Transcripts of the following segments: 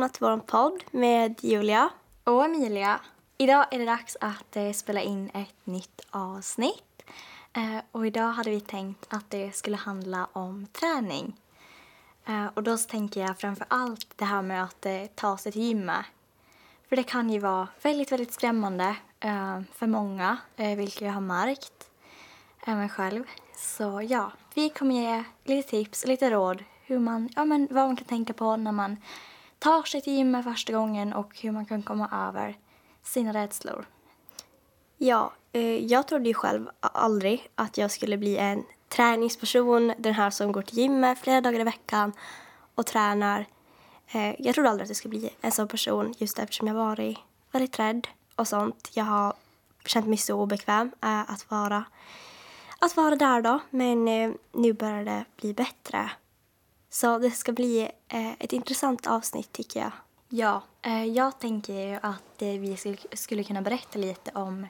Välkomna till vår podd med Julia. Och Emilia. Idag är det dags att eh, spela in ett nytt avsnitt. Eh, och idag hade vi tänkt att det skulle handla om träning. Eh, och då tänker jag framför allt det här med att eh, ta sig till gymmet. För det kan ju vara väldigt, väldigt skrämmande eh, för många, eh, vilket jag har märkt eh, även själv. Så ja, vi kommer ge lite tips och lite råd hur man, ja, men vad man kan tänka på när man tar sig till gymmet första gången och hur man kan komma över sina rädslor. Ja, eh, jag trodde ju själv aldrig att jag skulle bli en träningsperson, den här som går till gymmet flera dagar i veckan och tränar. Eh, jag trodde aldrig att jag skulle bli en sån person just eftersom jag varit väldigt rädd och sånt. Jag har känt mig så obekväm eh, att vara att vara där då, men nu börjar det bli bättre. Så det ska bli eh, ett intressant avsnitt tycker jag. Ja, eh, jag tänker ju att eh, vi skulle, kunna berätta lite om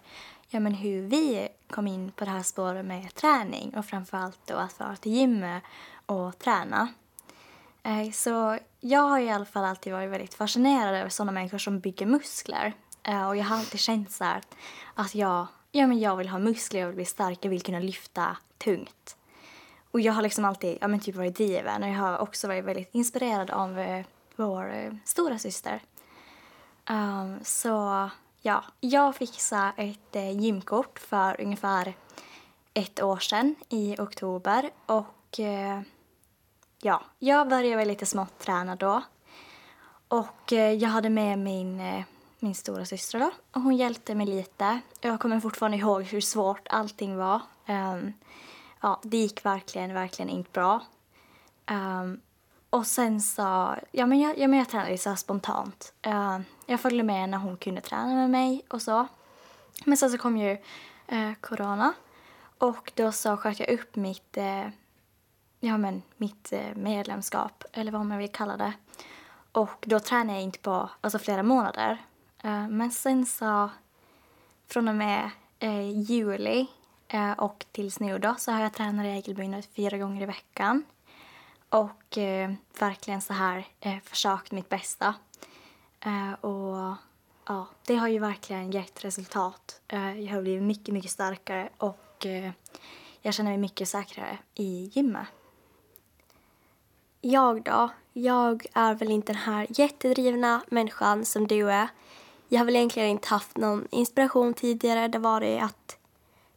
ja, men hur vi kom in på det här spåret med träning och framförallt då att vara till gymmet och träna. Eh, Så jag har i alla fall alltid varit väldigt fascinerad över sådana människor som bygger muskler. Eh, Och jag har alltid känt så här att jag, ja, men jag vill ha muskler, jag vill bli stark, jag vill kunna lyfta tungt. Och jag har liksom alltid ja, men typ varit driven och jag har också varit väldigt inspirerad av eh, vår eh, stora syster. Um, så ja, jag fixade ett eh, gymkort för ungefär ett år sedan i oktober och eh, ja, jag började väl lite smått träna då. Och eh, jag hade med min, eh, min stora syster då och hon hjälpte mig lite. Jag kommer fortfarande ihåg hur svårt allting var. Um, ja, det gick verkligen, verkligen inte bra. Um, och sen så, ja men jag, ja, men jag tränade så här spontant. Uh, jag följde med när hon kunde träna med mig och så. Men sen så kom ju uh, corona och då så sköt jag upp mitt, uh, ja men mitt eh, medlemskap, eller vad man vill kalla det. Och då tränade jag inte på alltså, flera månader. Ehm, men sen så, från och med juli Eh, och tills nu då, så har jag tränat regelbundet fyra gånger i veckan. Och eh, verkligen så här eh, försökt mitt bästa. Eh, och ja, det har ju verkligen gett resultat. Eh, jag har blivit mycket, mycket starkare och eh, jag känner mig mycket säkrare i gymmet. Jag då? Jag är väl inte den här jättedrivna människan som du är. Jag har väl egentligen inte haft någon inspiration tidigare. Det var det att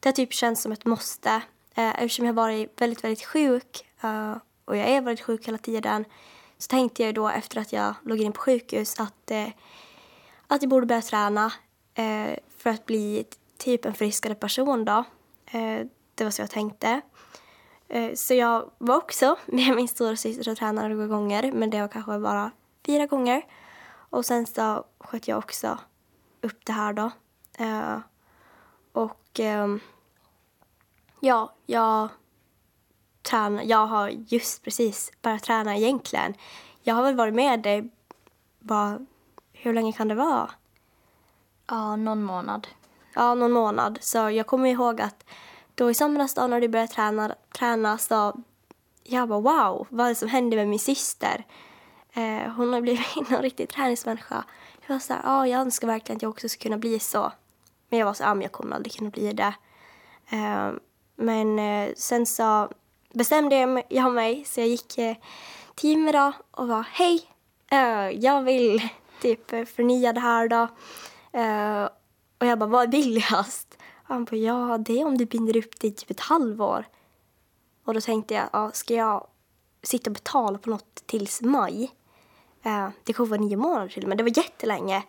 det har typ känts som ett måste. Eh, eftersom jag har varit väldigt, väldigt sjuk eh, och jag är väldigt sjuk hela tiden så tänkte jag då efter att jag låg in på sjukhus att, eh, att jag borde börja träna eh, för att bli typ en friskare person då. Eh, det var så jag tänkte. Eh, Så jag var också med min stora syster och tränade några gånger, men det var kanske bara fyra gånger. Och sen så sköt jag också upp det här då. Eh, Och ehm, ja, jag tränar, jag har just precis börjat träna egentligen. Jag har väl varit med dig, bara, hur länge kan det vara? Ja, någon månad. ja, någon månad. Så jag kommer ihåg att då i somras då när du började träna, träna så jag bara wow, vad är det som händer med min syster? Eh, hon har blivit en riktig träningsmänniska. Jag var så här, ja, jag önskar verkligen att jag också skulle kunna bli så. Men jag var så ja, men jag kommer aldrig kunna bli det. Eh, men eh, sen så bestämde jag mig, så jag gick eh, till Jimmy då och var hej, eh, jag vill typ förnya det här då. Eh, och jag bara, vad är billigast? Och han bara, ja det är om du binder upp det i typ ett halvår. Och då tänkte jag, ja, ska jag sitta och betala på något tills maj? Eh, det kommer vara nio månader till men det var jättelänge.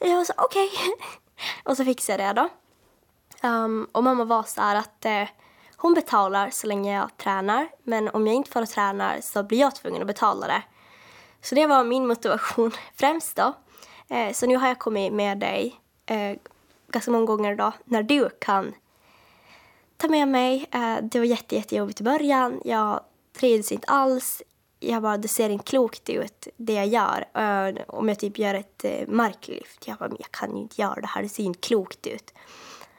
Och jag var så, okej. och så fixade jag det då. Um, och mamma var så här att eh, hon betalar så länge jag tränar. Men om jag inte får träna så blir jag tvungen att betala det. Så det var min motivation främst då. Eh, så nu har jag kommit med dig eh, ganska många gånger då när du kan ta med mig. Eh, det var jätte, jättejobbigt i början. Jag trivdes inte alls. Jag bara, det ser inte klokt ut det jag gör. Om jag typ gör ett marklyft. Jag bara, jag kan ju inte göra det här. Det ser inte klokt ut.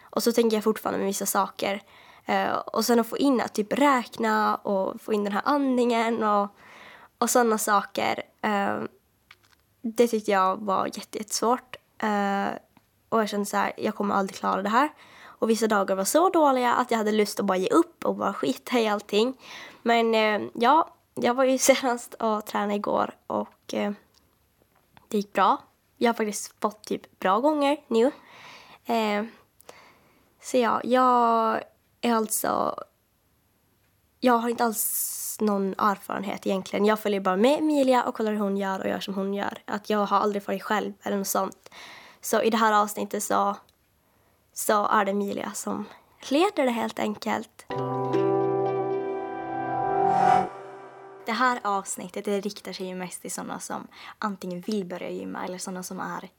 Och så tänker jag fortfarande med vissa saker. Eh, och sen att få in att typ räkna och få in den här andningen och, och sådana saker. Eh, det tyckte jag var jättesvårt. Eh, och jag kände så här, jag kommer aldrig klara det här. Och vissa dagar var så dåliga att jag hade lust att bara ge upp och bara skita i allting. Men ja, jag var ju senast och tränade igår och eh, det gick bra. Jag har faktiskt fått typ bra gånger nu. Eh, så ja, jag är alltså... Jag har inte alls någon erfarenhet egentligen. Jag följer bara med Emilia och kollar hur hon gör och gör som hon gör. Att jag har aldrig varit själv eller något sånt. Så i det här avsnittet så, så är det Emilia som leder det helt enkelt. Det här avsnittet det riktar sig ju mest till sådana som antingen vill börja gymma eller sådana som är,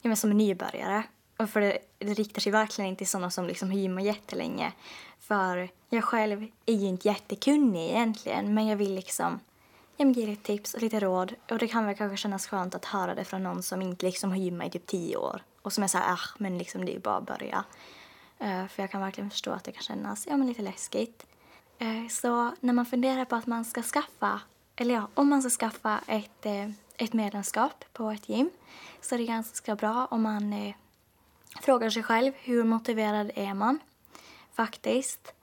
ja, men som är nybörjare. Och för det, det riktar sig verkligen inte till sådana som liksom har gymmat jättelänge. För jag själv är ju inte jättekunnig egentligen men jag vill liksom jag ge lite tips och lite råd. Och det kan väl kanske kännas skönt att höra det från någon som inte liksom har gymmat i typ tio år. Och som är såhär, ah, men liksom det är ju bara att börja. Uh, för jag kan verkligen förstå att det kan kännas, ja men lite läskigt. Uh, så när man funderar på att man ska skaffa, eller ja, om man ska skaffa ett, uh, ett medlemskap på ett gym så är det ganska bra om man frågar sig själv hur motiverad är man faktiskt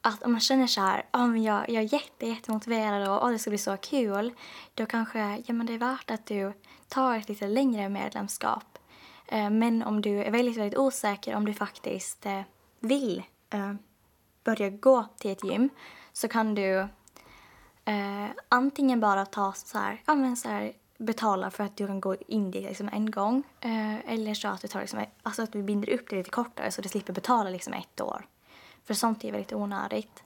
att om man känner så här, oh, jag, jag är jätte, jättemotiverad och oh, det ska bli så kul, då kanske ja, men det är värt att du tar ett lite längre medlemskap. Eh, men om du är väldigt, väldigt osäker om du faktiskt eh, vill eh, börja gå till ett gym så kan du eh, antingen bara ta så här, ja, men så här, betala för att du kan gå in dit liksom en gång eh, eller så att du tar liksom, alltså att vi binder upp det lite kortare så du slipper betala liksom ett år. För sånt är väldigt onödigt.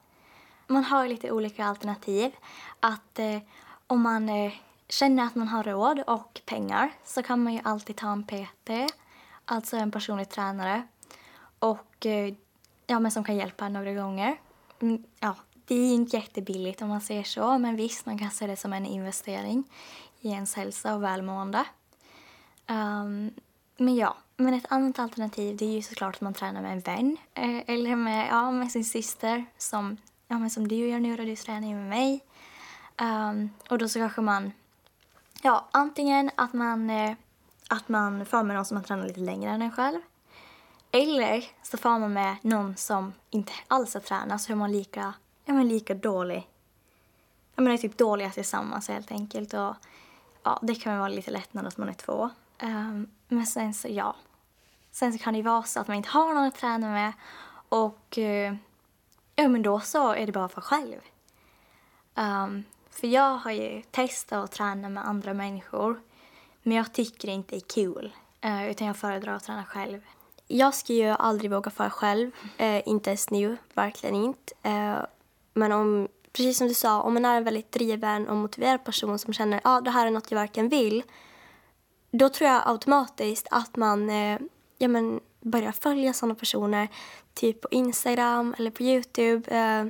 Man har lite olika alternativ. Att eh, om man eh, känner att man har råd och pengar så kan man ju alltid ta en PT, alltså en personlig tränare. Och eh, ja, men som kan hjälpa några gånger. Mm, ja, det är inte jättebilligt om man säger så, men visst, man kan se det som en investering i ens hälsa och välmående. Um, men ja, men ett annat alternativ det är ju såklart att man tränar med en vän eh, eller med, ja, med sin syster som, ja, men som du gör nu och du tränar med mig. Um, och då så kanske man, ja, antingen att man, eh, att man får med någon som man tränar lite längre än en själv. Eller så får man med någon som inte alls har tränat så är man lika, ja, men lika dålig. Ja, men är typ dåliga tillsammans helt enkelt. Och, ja, det kan vara lite lättnad att man är två. Um, men sen så, ja. Sen så kan det ju vara så att man inte har någon att träna med och uh, ja, men då så är det bara för själv. Um, för jag har ju testat att träna med andra människor men jag tycker det inte är kul. Uh, utan jag föredrar att träna själv. Jag skulle ju aldrig våga fara själv, uh, inte ens nu, verkligen inte. Uh, men om, precis som du sa, om man är en väldigt driven och motiverad person som känner att ah, det här är något jag verkligen vill då tror jag automatiskt att man eh, ja, men börjar följa sådana personer typ på Instagram eller på Youtube eh,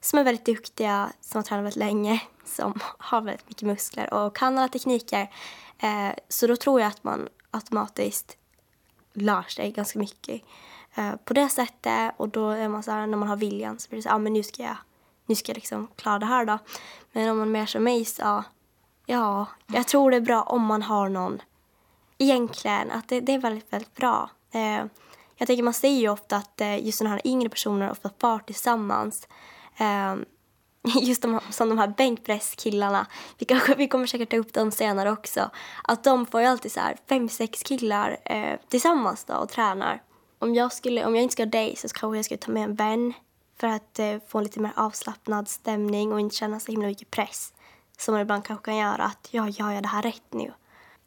som är väldigt duktiga, som har tränat väldigt länge, som har väldigt mycket muskler och kan alla tekniker. Eh, så då tror jag att man automatiskt lär sig ganska mycket eh, på det sättet och då är man så här, när man har viljan så blir det så här, ah, men nu ska jag, nu ska jag liksom klara det här då. Men om man mer som mig så, ja, jag tror det är bra om man har någon egentligen att det, det är väldigt, väldigt bra. Eh, jag tänker man säger ju ofta att eh, just sådana här yngre personer ofta far tillsammans. Eh, just de, som de här bänkpresskillarna, vi, kanske, vi kommer säkert ta upp dem senare också, att de får ju alltid så här fem, sex killar eh, tillsammans då och tränar. Om jag, skulle, om jag inte ska ha dig så kanske jag skulle ta med en vän för att eh, få en lite mer avslappnad stämning och inte känna så himla mycket press. Som man ibland kanske kan göra att ja, gör jag det här rätt nu?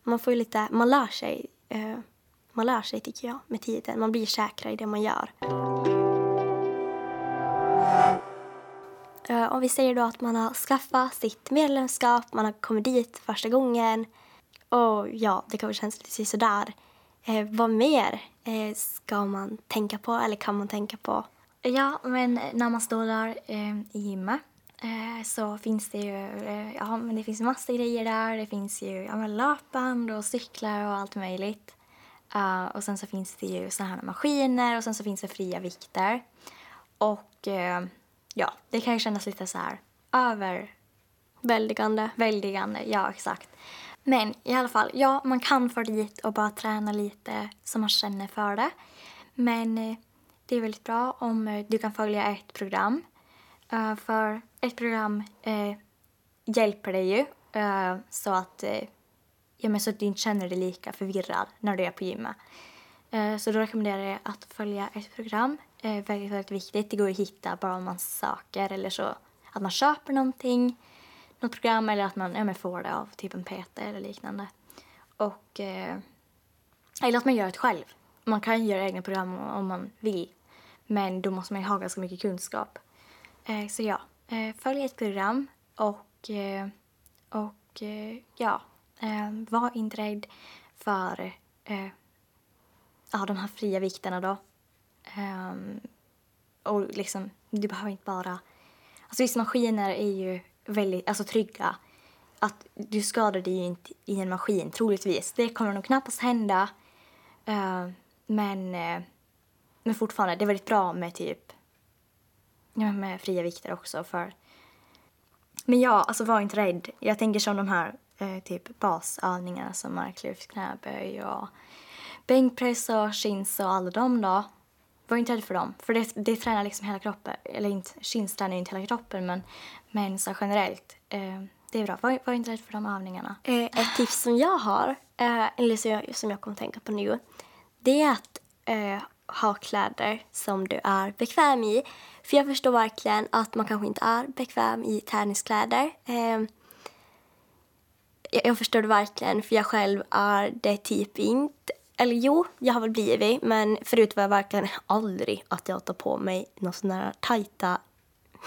man får ju lite, man lär sig, eh, man lär sig tycker jag med tiden. Man blir säkrare i det man gör. Eh, Om vi säger då att man har skaffat sitt medlemskap, man har kommit dit första gången och ja, det kanske känns lite sådär. Eh, vad mer eh, ska man tänka på eller kan man tänka på? Ja, men när man står där eh, i gymmet Eh, så finns det ju eh, ja, men det finns massa grejer där. Det finns ju ja, löpband och cyklar och allt möjligt. Uh, och sen så finns det ju såna här maskiner och sen så finns det fria vikter. Och uh, ja, det kan ju kännas lite så här över... Väldigande. Väldigande, ja exakt. Men i alla fall, ja, man kan få dit och bara träna lite som man känner för det. Men eh, det är väldigt bra om eh, du kan följa ett program. Uh, för ett program uh, hjälper dig ju uh, så att ja, men så att du inte känner dig lika förvirrad när du är på gymmet. Så då rekommenderar jag att följa ett program. Väldigt, väldigt viktigt. Det går att hitta bara om man söker eller så att man köper någonting, något program eller att man ja, får det av typ en PT eller liknande. Och, eller att man gör det själv. Man kan göra egna program om man vill. Men då måste man ju ha ganska mycket kunskap. Eh, så ja, eh, följ ett program och, eh, och eh, ja, eh, var inte rädd för eh, ja, de här fria vikterna då. Eh, och liksom, du behöver inte bara... Alltså vissa maskiner är ju väldigt alltså, trygga. Att du skadar dig ju inte i en maskin, troligtvis. Det kommer nog knappast hända. Eh, men eh, men fortfarande, det är väldigt bra med typ ja, med fria vikter också för men ja, alltså var inte rädd. Jag tänker som de här eh, typ basövningarna som marklyft, knäböj och bänkpress och chins och alla de då. Var inte rädd för dem, för det, det tränar liksom hela kroppen. Eller inte, chins tränar ju inte hela kroppen men, men så generellt. Eh, det är bra. Var, var inte rädd för de övningarna. Eh, ett tips som jag har, eh, eller som jag, som jag kommer tänka på nu, det är att eh, ha kläder som du är bekväm i. För jag förstår verkligen att man kanske inte är bekväm i träningskläder. Eh, jag förstår det verkligen, för jag själv är det typ inte. Eller jo, jag har väl blivit, men förut var jag verkligen aldrig att jag tar på mig några sådana här tajta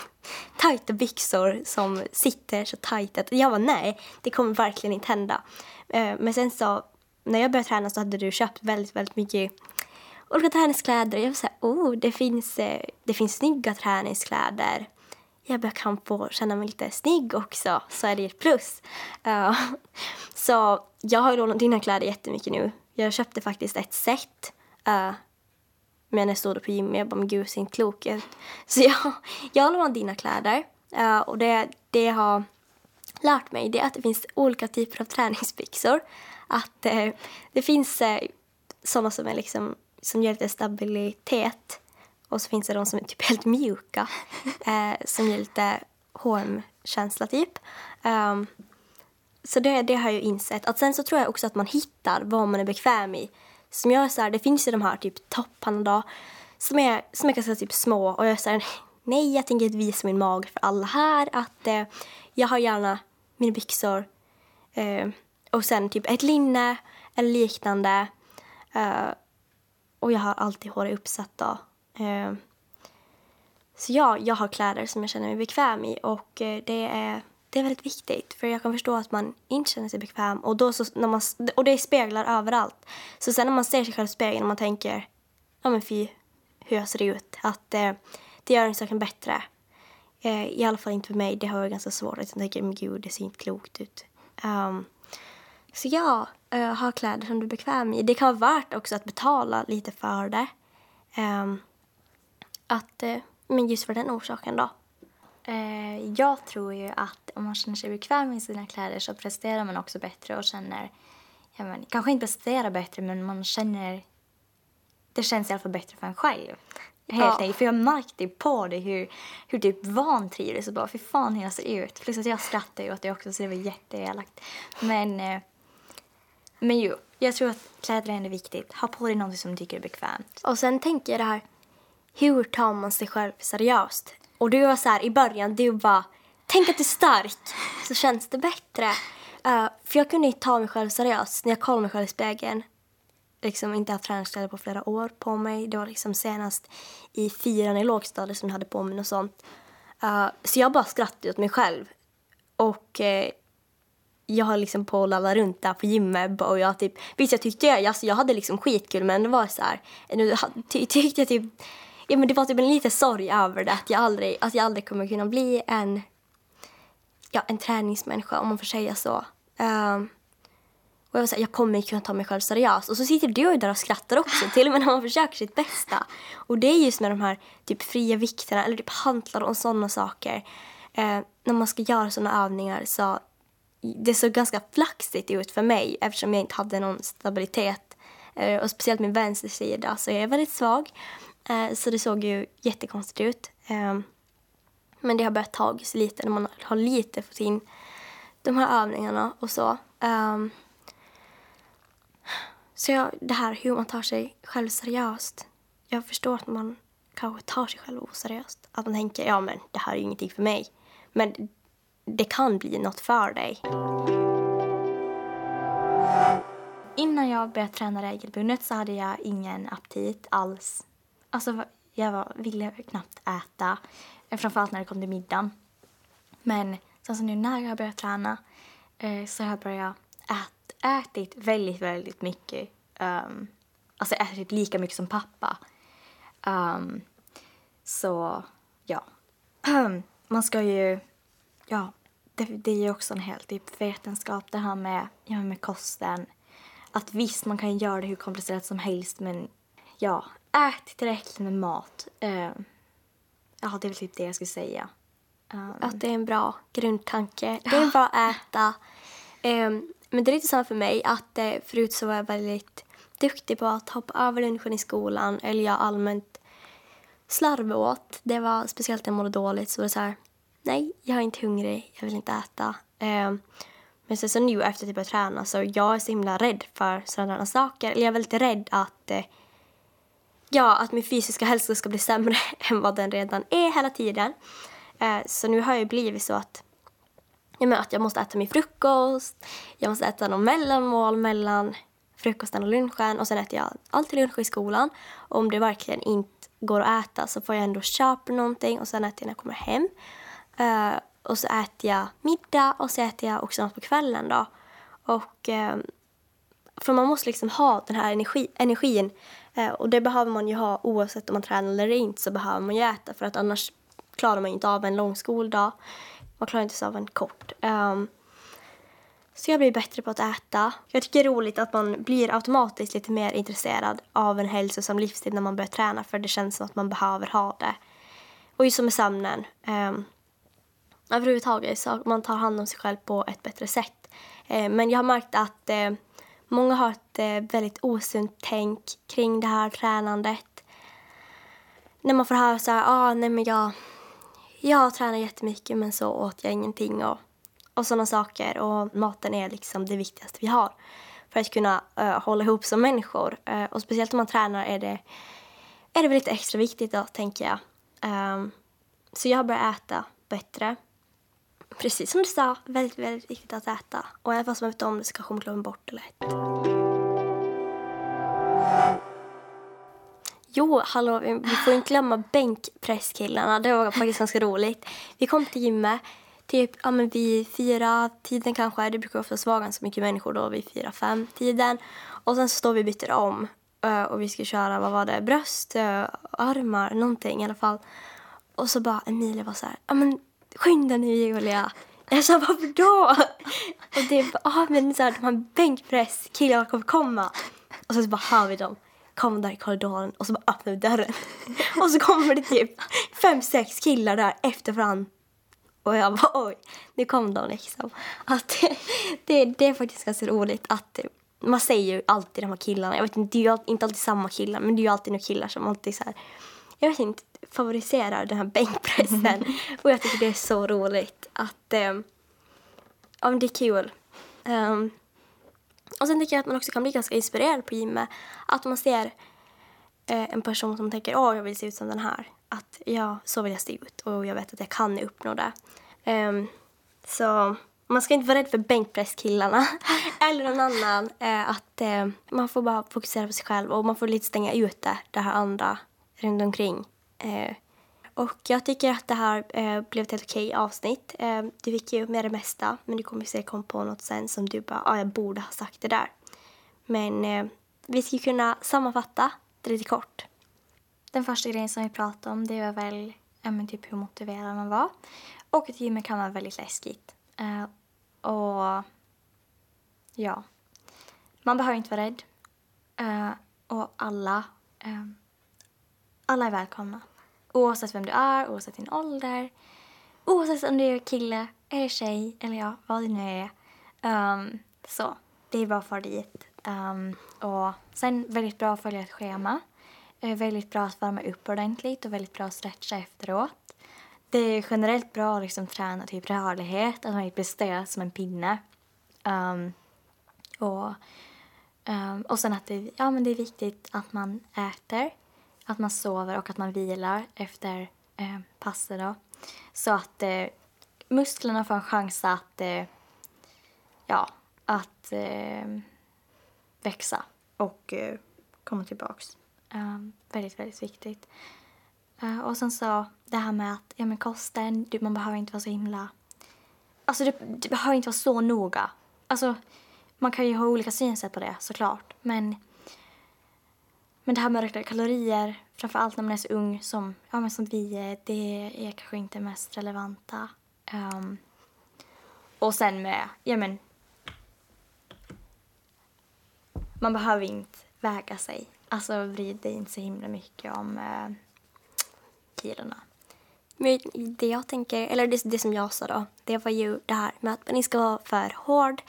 tajta byxor som sitter så tajt att jag var nej, det kommer verkligen inte hända. Eh, men sen så, när jag började träna så hade du köpt väldigt, väldigt mycket olika träningskläder. Jag var såhär, oh, det finns, eh, det finns snygga träningskläder. Jag kan få känna mig lite snygg också, så är det ett plus. Uh, så jag har lånat dina kläder jättemycket nu. Jag köpte faktiskt ett set. Uh, men jag stod på gymmet jag bara, men gud, ser inte klok ut. Så jag, jag har lånat dina kläder. Uh, och det, det har lärt mig det är att det finns olika typer av träningsbyxor. Att uh, det finns uh, sådana som är liksom som ger lite stabilitet. Och så finns det de som är typ helt mjuka, eh, som ger lite hårmkänsla typ. Um, så det, det har jag insett. Att sen så tror jag också att man hittar vad man är bekväm i. Som jag är så här, det finns ju de här typ topparna då, som är, som är ganska typ små och jag är så här, nej jag tänker inte visa min mag för alla här. Att eh, jag har gärna mina byxor eh, och sen typ ett linne eller liknande. Uh, och jag har alltid håret uppsatt då. Eh, så ja, jag har kläder som jag känner mig bekväm i och eh, det är det är väldigt viktigt för jag kan förstå att man inte känner sig bekväm och, då så, när man, och det speglar överallt. Så sen när man ser sig själv i spegeln och man tänker ja men fy, hur jag ser ut, att eh, det gör en saken bättre. Eh, I alla fall inte för mig, det har jag ganska svårt. Jag tänker men gud, det ser inte klokt ut. Um, så ja, uh, ha kläder som du är bekväm i. Det kan vara värt också att betala lite för det. Um, att, uh, men just för den orsaken då. Uh, jag tror ju att om man känner sig bekväm i sina kläder så presterar man också bättre och känner, ja, men, kanske inte presterar bättre men man känner, det känns i alla fall bättre för en själv. Helt ja. enkelt, för jag märkte på det hur, hur typ vantrivdes och bara fy fan hur jag ser ut. Plus att jag skrattar ju åt det också så det var jätteelakt. Men men jo, jag tror att kläder är ändå viktigt. Ha på dig någonting som du tycker är bekvämt. Och sen tänker jag det här, hur tar man sig själv seriöst? Och du var så här, i början, du bara, tänk att du är stark, så känns det bättre. Uh, för jag kunde inte ta mig själv seriöst när jag kollade mig själv i spegeln. Liksom inte haft träningskläder på flera år på mig. Det var liksom senast i fyran i lågstadiet som jag hade på mig och sånt. Uh, så jag bara skrattade åt mig själv. Och uh, jag har liksom på att lalla runt där på gymmet och jag typ, visst jag tyckte jag, alltså jag hade liksom skitkul men det var så här, nu ty, tyckte jag typ, ja men det var typ en liten sorg över det att jag aldrig, att jag aldrig kommer kunna bli en, ja en träningsmänniska om man får säga så. Um, och jag var så här, jag kommer inte kunna ta mig själv seriöst. Och så sitter du där och skrattar också, till och med när man försöker sitt bästa. Och det är just med de här typ fria vikterna eller typ hantlar och sådana saker. Uh, när man ska göra sådana övningar så det såg ganska flaxigt ut för mig eftersom jag inte hade någon stabilitet. Eh, och speciellt min vänstersida så jag är väldigt svag. Eh, så det såg ju jättekonstigt ut. Eh, men det har börjat tagas lite när man har lite fått in de här övningarna och så. Ehm, så jag, det här hur man tar sig själv seriöst. Jag förstår att man kanske tar sig själv oseriöst. Att man tänker, ja men det här är ju ingenting för mig. Men det kan bli något för dig. Innan jag började träna regelbundet så hade jag ingen aptit alls. Alltså, jag var, ville knappt äta, framförallt när det kom till middagen. Men sen så alltså nu när jag har börjat träna eh, så har jag börjat ät, ätit väldigt, väldigt mycket. Um, alltså ätit lika mycket som pappa. Um, så, ja. Man ska ju, ja, det, det är ju också en hel typ vetenskap det här med, ja, med kosten. Att visst, man kan göra det hur komplicerat som helst men ja, ät tillräckligt med mat. Uh, ja, det är väl typ det jag skulle säga. Um. Att det är en bra grundtanke. Det är bra att äta. Um, men det är lite samma för mig att uh, förut så var jag väldigt duktig på att hoppa över lunchen i skolan eller jag allmänt slarvig åt. Det var speciellt när jag mådde dåligt så var det så här, nej, jag är inte hungrig, jag vill inte äta. Um, men sen så nu efter att jag började träna så jag är så himla rädd för sådana saker. Eller jag är väldigt rädd att eh, ja, att min fysiska hälsa ska bli sämre än vad den redan är hela tiden. Eh, så nu har jag blivit så att jag menar att jag måste äta min frukost, jag måste äta någon mellanmål mellan frukosten och lunchen och sen äter jag alltid lunch i skolan. Och om det verkligen inte går att äta så får jag ändå köpa någonting och sen äter jag när jag kommer hem. Uh, och så äter jag middag och så äter jag också något på kvällen då. Och uh, för man måste liksom ha den här energi, energin uh, och det behöver man ju ha oavsett om man tränar eller inte så behöver man ju äta för att annars klarar man inte av en lång skoldag. Man klarar inte av en kort. Um, så jag blir bättre på att äta. Jag tycker det är roligt att man blir automatiskt lite mer intresserad av en hälsosam livsstil när man börjar träna för det känns som att man behöver ha det. Och just som med sömnen. Um, överhuvudtaget så man tar hand om sig själv på ett bättre sätt. Eh, men jag har märkt att eh, många har ett eh, väldigt osunt tänk kring det här tränandet. När man får höra så här, ah, nej men jag, jag tränar jättemycket men så åt jag ingenting och och sådana saker. Och maten är liksom det viktigaste vi har för att kunna uh, hålla ihop som människor. Uh, och speciellt om man tränar är det, är det väl lite extra viktigt då, tänker jag. Um, så jag har börjat äta bättre. Precis som du sa, väldigt, väldigt viktigt att äta. Och även fast man vet om det så kanske man glömmer bort det lätt. Jo, hallå, vi får inte glömma bänkpresskillarna. Det var faktiskt ganska roligt. Vi kom till gymmet typ ja, men vid fyra tiden kanske. Det brukar oftast vara ganska mycket människor då vid fyra, fem tiden. Och sen så står vi och byter om och vi ska köra, vad var det, bröst, armar, någonting i alla fall. Och så bara Emilia var så här, ja men skynda nu Julia. Jag sa varför då? Och det bara, ah, men så här, de här bänkpresskillarna kommer komma. Och så, så bara hör vi dem komma där i korridoren och så bara öppnar vi dörren. och så kommer det typ fem, sex killar där efter varandra och jag bara oj, nu kom de liksom. Att det, det är faktiskt ganska roligt att man säger ju alltid de här killarna, jag vet inte, det är ju inte alltid samma killar men det är ju alltid några killar som alltid så här, jag vet inte, favoriserar den här bänkpressen. Och jag tycker det är så roligt att, eh, ja det är kul. Um, och sen tycker jag att man också kan bli ganska inspirerad på gymmet. Att man ser eh, en person som tänker åh jag vill se ut som den här att ja, så vill jag se ut och jag vet att jag kan uppnå det. Um, så man ska inte vara rädd för bänkpresskillarna eller någon annan. Uh, att uh, Man får bara fokusera på sig själv och man får lite stänga ute det här andra runt omkring. Eh, och jag tycker att det här eh, blev ett helt okej avsnitt. Eh, du fick ju med det mesta men du kommer säkert komma på något sen som du bara, ah, jag borde ha sagt det där. Men vi ska kunna sammanfatta det lite kort. Den första grejen som vi pratade om det var väl ja, men typ hur motiverad man var. Och att gymmet kan vara väldigt läskigt. Uh, och ja, man behöver inte vara rädd. Uh, och alla, uh, alla är välkomna. Oavsett vem du är, oavsett din ålder. Oavsett om du är kille eller tjej eller ja, vad det nu är. Um, så det är bra för dit. Um, och sen väldigt bra att följa ett schema. Uh, väldigt bra att värma upp ordentligt och väldigt bra att stretcha efteråt. Det är generellt bra att liksom träna typ rörlighet, att man inte blir stel som en pinne. Um, och, um, och sen att det, ja, men det är viktigt att man äter, att man sover och att man vilar efter eh, passet. Då. Så att eh, musklerna får en chans att, eh, ja, att eh, växa och eh, komma tillbaks. Väldigt, väldigt viktigt. Eh, och sen så det här med att ja, men kosten, man behöver inte vara så himla... Alltså det, det behöver inte vara så noga. Alltså man kan ju ha olika synsätt på det såklart. Men, men det här med att räkna kalorier, framför allt när man är så ung som, ja, men som vi är, det är kanske inte mest relevanta. Um, och sen med, ja men man behöver inte väga sig. Alltså bry dig inte så himla mycket om uh, kilorna. Men det jag tänker, eller det, det som jag sa då, det var ju det här med att man inte ska vara för hård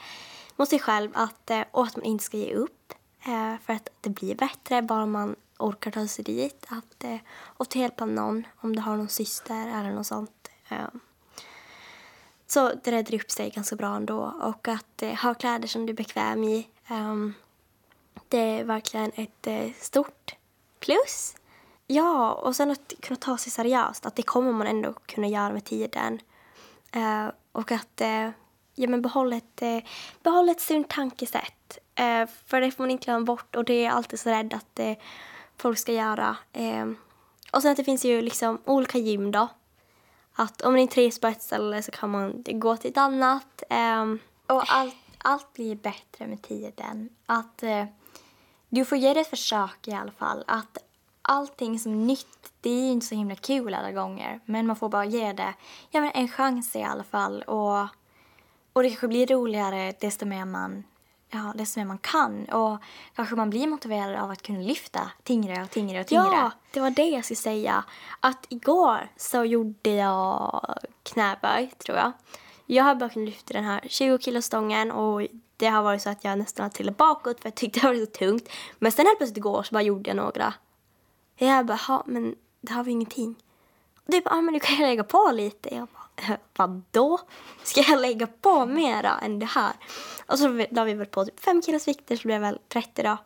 mot sig själv att, eh, och att man inte ska ge upp. Eh, för att det blir bättre bara man orkar ta sig dit. Att, eh, och ta hjälp av någon, om du har någon syster eller något sånt. Eh, så det räddar upp sig ganska bra ändå. Och att eh, ha kläder som du är bekväm i. Ehm, det är verkligen ett eh, stort plus. Ja, och sen att kunna ta sig seriöst. Att det kommer man ändå kunna göra med tiden. Och att ja, men behåll, ett, eh, behåll ett sunt tankesätt. Eh, för det får man inte glömma bort och det är alltid så rädd att eh, folk ska göra. Eh, och sen att det finns ju liksom olika gym då. Att om man inte trivs på ett ställe så kan man gå till ett annat. Eh, och allt, allt blir bättre med tiden. Att eh, du får ge det ett försök i alla fall. Att allting som är nytt, det är ju inte så himla kul alla gånger. Men man får bara ge det ja, men en chans i alla fall. Och och det kanske blir roligare desto mer man, ja, desto mer man kan. Och kanske man blir motiverad av att kunna lyfta tyngre och tyngre och tyngre. Ja, det var det jag skulle säga. Att igår så gjorde jag knäböj, tror jag. Jag har bara kunnat lyfta den här 20 kilo stången och det har varit så att jag nästan har trillat bakåt för jag tyckte det var så tungt. Men sen helt plötsligt igår så bara gjorde jag några. Jag bara, men det har vi ingenting. Och det bara, ah, men du kan lägga på lite. Jag bara, vadå? Ska jag lägga på mera än det här? Och så la vi väl på typ fem kilos vikter så blev det väl 30 då.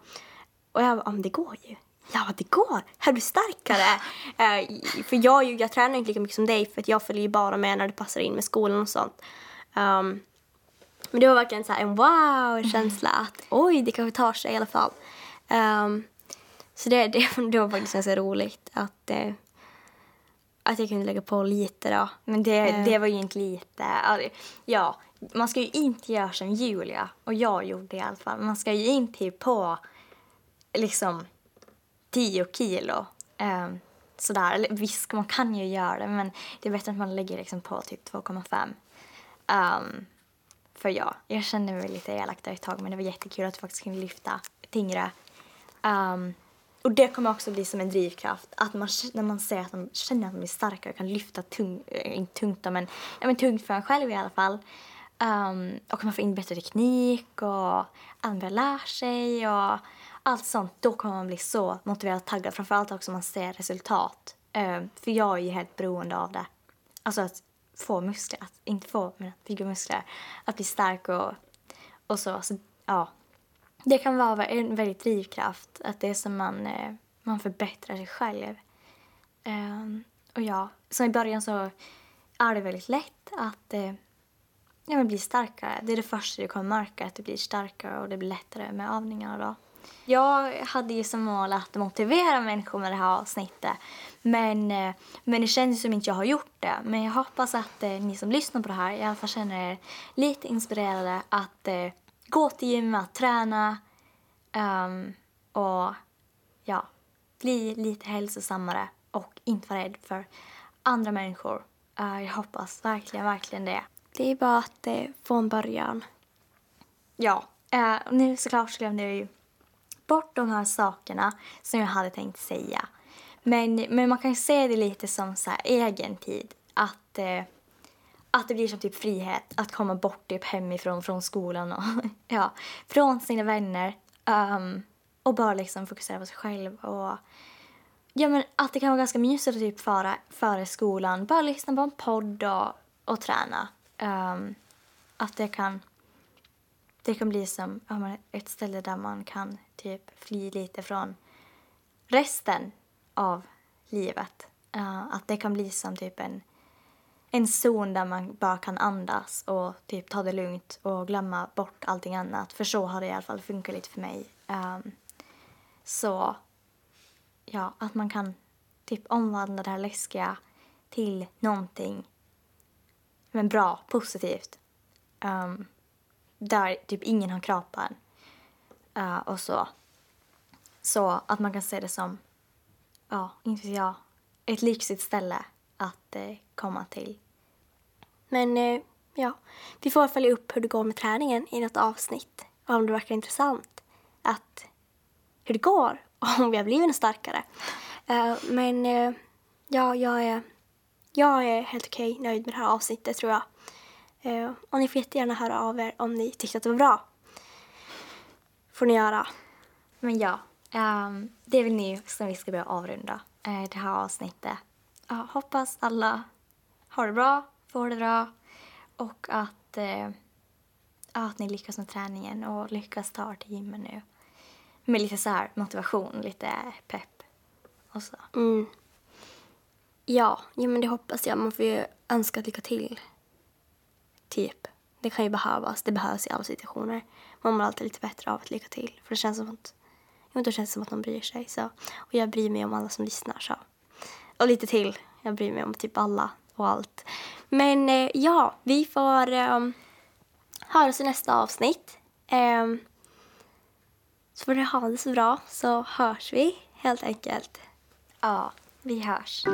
Och jag bara, men det går ju. Ja, det går. Jag blir starkare. uh, för jag, jag tränar inte lika mycket som dig för att jag följer ju bara med när det passar in med skolan och sånt. Um, men det var verkligen så en wow-känsla att oj, det kanske tar sig i alla fall. Um, så det, det, det var faktiskt ganska roligt att uh, att jag kunde lägga på lite då. Men det, eh. det var ju inte lite. Ja, man ska ju inte göra som Julia, och jag gjorde i alla fall. Man ska ju inte på liksom 10 kilo. Eh, sådär. Visst, man kan ju göra det, men det är bättre att man lägger liksom på typ 2,5. Um, ehm, för ja, jag kände mig lite elak där ett tag, men det var jättekul att du faktiskt kunde lyfta tyngre. Um, och det kommer också bli som en drivkraft. Att man, när man ser att man känner att man blir starkare och kan lyfta tung, eh, inte tungt men, ja, men tungt för en själv i alla fall. Um, och man får in bättre teknik och andra lär sig och allt sånt. Då kommer man bli så motiverad och taggad. Framförallt också om man ser resultat. Um, för jag är ju helt beroende av det. Alltså att få muskler, att inte få, men att bygga muskler. Att bli stark och, och så. så ja, det kan vara en väldigt drivkraft, att det är som man, eh, man förbättrar sig själv. Ehm, och ja, som i början så är det väldigt lätt att eh, ja, men bli starkare. Det är det första du kommer märka, att du blir starkare och det blir lättare med övningarna då. Jag hade ju som mål att motivera människor med det här avsnittet. Men, eh, men det känns som inte jag har gjort det. Men jag hoppas att ni som lyssnar på det här i alla fall känner er lite inspirerade att gå till gymmet, träna um, och ja, bli lite hälsosammare och inte vara rädd för andra människor. Uh, jag hoppas verkligen, verkligen det. Det är bara att få en början. Ja, uh, nu såklart så glömde jag ju bort de här sakerna som jag hade tänkt säga. Men, men man kan se det lite som så här egen tid. Att, uh, att det blir som typ frihet att komma bort typ hemifrån, från skolan och ja, från sina vänner. Um, och bara liksom fokusera på sig själv och ja men att det kan vara ganska mysigt att typ fara före skolan, bara lyssna på en podd och, och träna. Um, att det kan det kan bli som ja, ett ställe där man kan typ fly lite från resten av livet. Uh, att det kan bli som typ en, en zon där man bara kan andas och typ ta det lugnt och glömma bort allting annat. För så har det i alla fall funkat lite för mig. Um, så ja, att man kan typ omvandla det här läskiga till någonting men bra, positivt. Um, där typ ingen har krav på en. Ehm, uh, och så. Så att man kan se det som, ja, inte vet jag, ett lyxigt ställe att eh, komma till. Men eh, ja, vi får följa upp hur det går med träningen i något avsnitt. Om det verkar intressant att hur det går och om vi har blivit starkare. Eh, men eh, ja, jag är, jag är helt okej nöjd med det här avsnittet tror jag. Eh, och ni får jättegärna höra av er om ni tyckte att det var bra. får ni göra. Men ja, um, det är väl nu som vi ska börja avrunda uh, det här avsnittet ja, hoppas alla har det bra, får det bra och att, eh, att ni lyckas med träningen och lyckas ta er till gymmet nu. Med lite så här motivation, lite pepp och så. Mm. Ja, ja, men det hoppas jag. Man får ju önska lycka till. Typ. Det kan ju behövas. Det behövs i alla situationer. Man mår alltid lite bättre av att lycka till. För det känns som att, jag vet, det känns som att någon bryr sig. Så. Och jag bryr mig om alla som lyssnar. Så. Och lite till. Jag bryr mig om typ alla och allt. Men eh, ja, vi får eh, höras i nästa avsnitt. Eh, så får ni ha det så bra så hörs vi helt enkelt. Ja, vi hörs.